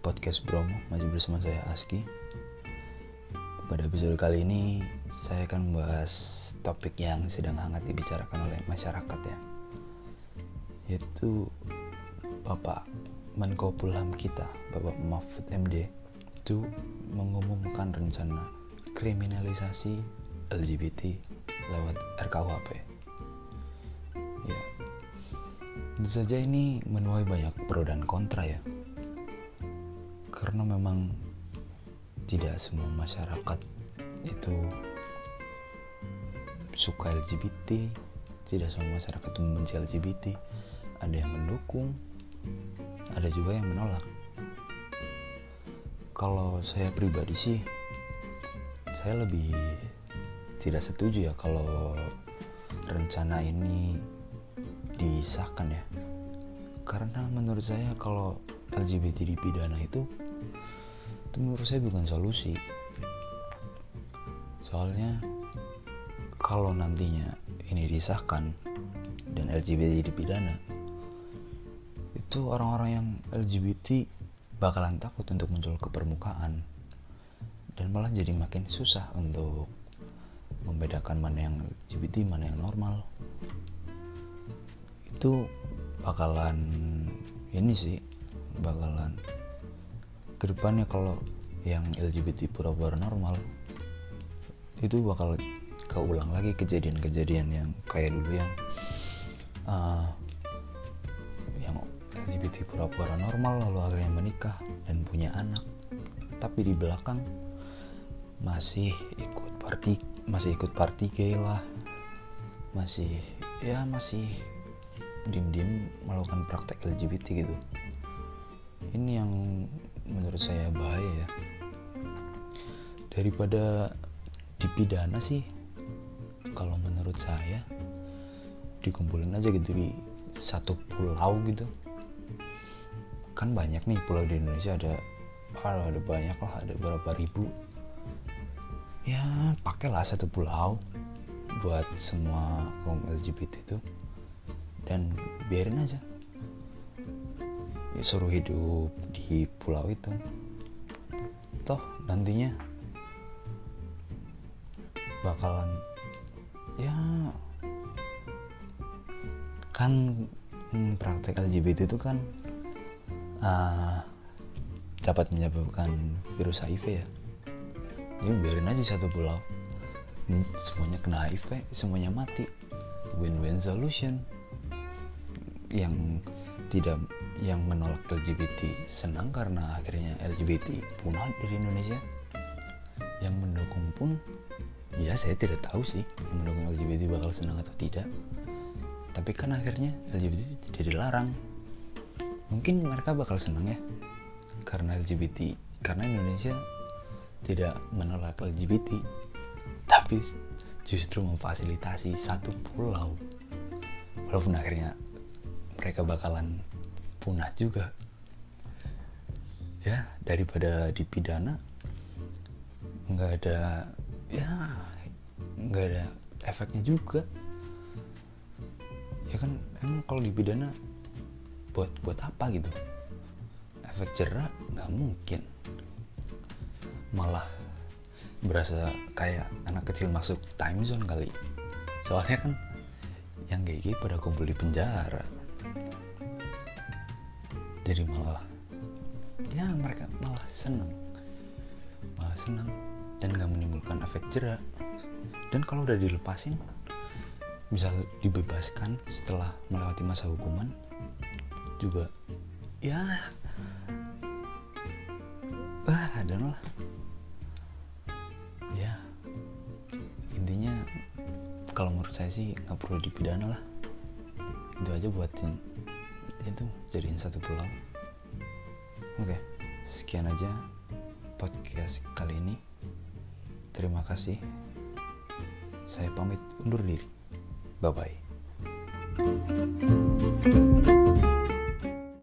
podcast Bromo masih bersama saya Aski. Pada episode kali ini saya akan membahas topik yang sedang hangat dibicarakan oleh masyarakat ya, yaitu Bapak Menko Polham kita, Bapak Mahfud MD, itu mengumumkan rencana kriminalisasi LGBT lewat RKUHP. Ya, tentu saja ini menuai banyak pro dan kontra ya karena memang tidak semua masyarakat itu suka LGBT tidak semua masyarakat itu membenci LGBT ada yang mendukung ada juga yang menolak. Kalau saya pribadi sih saya lebih tidak setuju ya kalau rencana ini disahkan ya. Karena menurut saya kalau LGBT dipidana itu itu menurut saya bukan solusi. Soalnya kalau nantinya ini disahkan dan LGBT dipidana itu orang-orang yang LGBT bakalan takut untuk muncul ke permukaan. Dan malah jadi makin susah untuk membedakan mana yang LGBT mana yang normal. Itu bakalan ini sih bakalan ke depannya kalau yang LGBT pura-pura normal itu bakal keulang lagi kejadian-kejadian yang kayak dulu yang uh, yang LGBT pura-pura normal lalu akhirnya menikah dan punya anak. Tapi di belakang masih ikut party masih ikut party gay lah. Masih ya masih diem-diem melakukan praktek LGBT gitu. Ini yang menurut saya bahaya ya. Daripada dipidana sih kalau menurut saya dikumpulin aja gitu di satu pulau gitu. Kan banyak nih pulau di Indonesia ada ada banyak lah ada berapa ribu. Ya pakailah satu pulau buat semua kaum LGBT itu. Dan biarin aja suruh hidup di pulau itu. Toh nantinya bakalan ya kan hmm, praktek LGBT itu kan uh, dapat menyebabkan virus HIV ya. Jadi biarin aja satu pulau. Hmm, semuanya kena HIV semuanya mati. Win-win solution. Yang tidak yang menolak LGBT senang karena akhirnya LGBT punah dari Indonesia. Yang mendukung pun ya saya tidak tahu sih yang mendukung LGBT bakal senang atau tidak. Tapi kan akhirnya LGBT tidak dilarang. Mungkin mereka bakal senang ya karena LGBT karena Indonesia tidak menolak LGBT tapi justru memfasilitasi satu pulau. Walaupun akhirnya mereka bakalan punah juga. Ya daripada dipidana nggak ada ya nggak ada efeknya juga. Ya kan emang kalau dipidana buat buat apa gitu? Efek jerah nggak mungkin. Malah berasa kayak anak kecil masuk time zone kali. Soalnya kan yang kayak pada kumpul di penjara jadi malah ya mereka malah seneng. Malah seneng dan gak menimbulkan efek jerak. Dan kalau udah dilepasin bisa dibebaskan setelah melewati masa hukuman juga. Ya ah ada lah. Ya intinya kalau menurut saya sih nggak perlu dipidana lah. Itu aja buatin itu jadiin satu pulau. Oke sekian aja podcast kali ini. Terima kasih. Saya pamit undur diri. Bye bye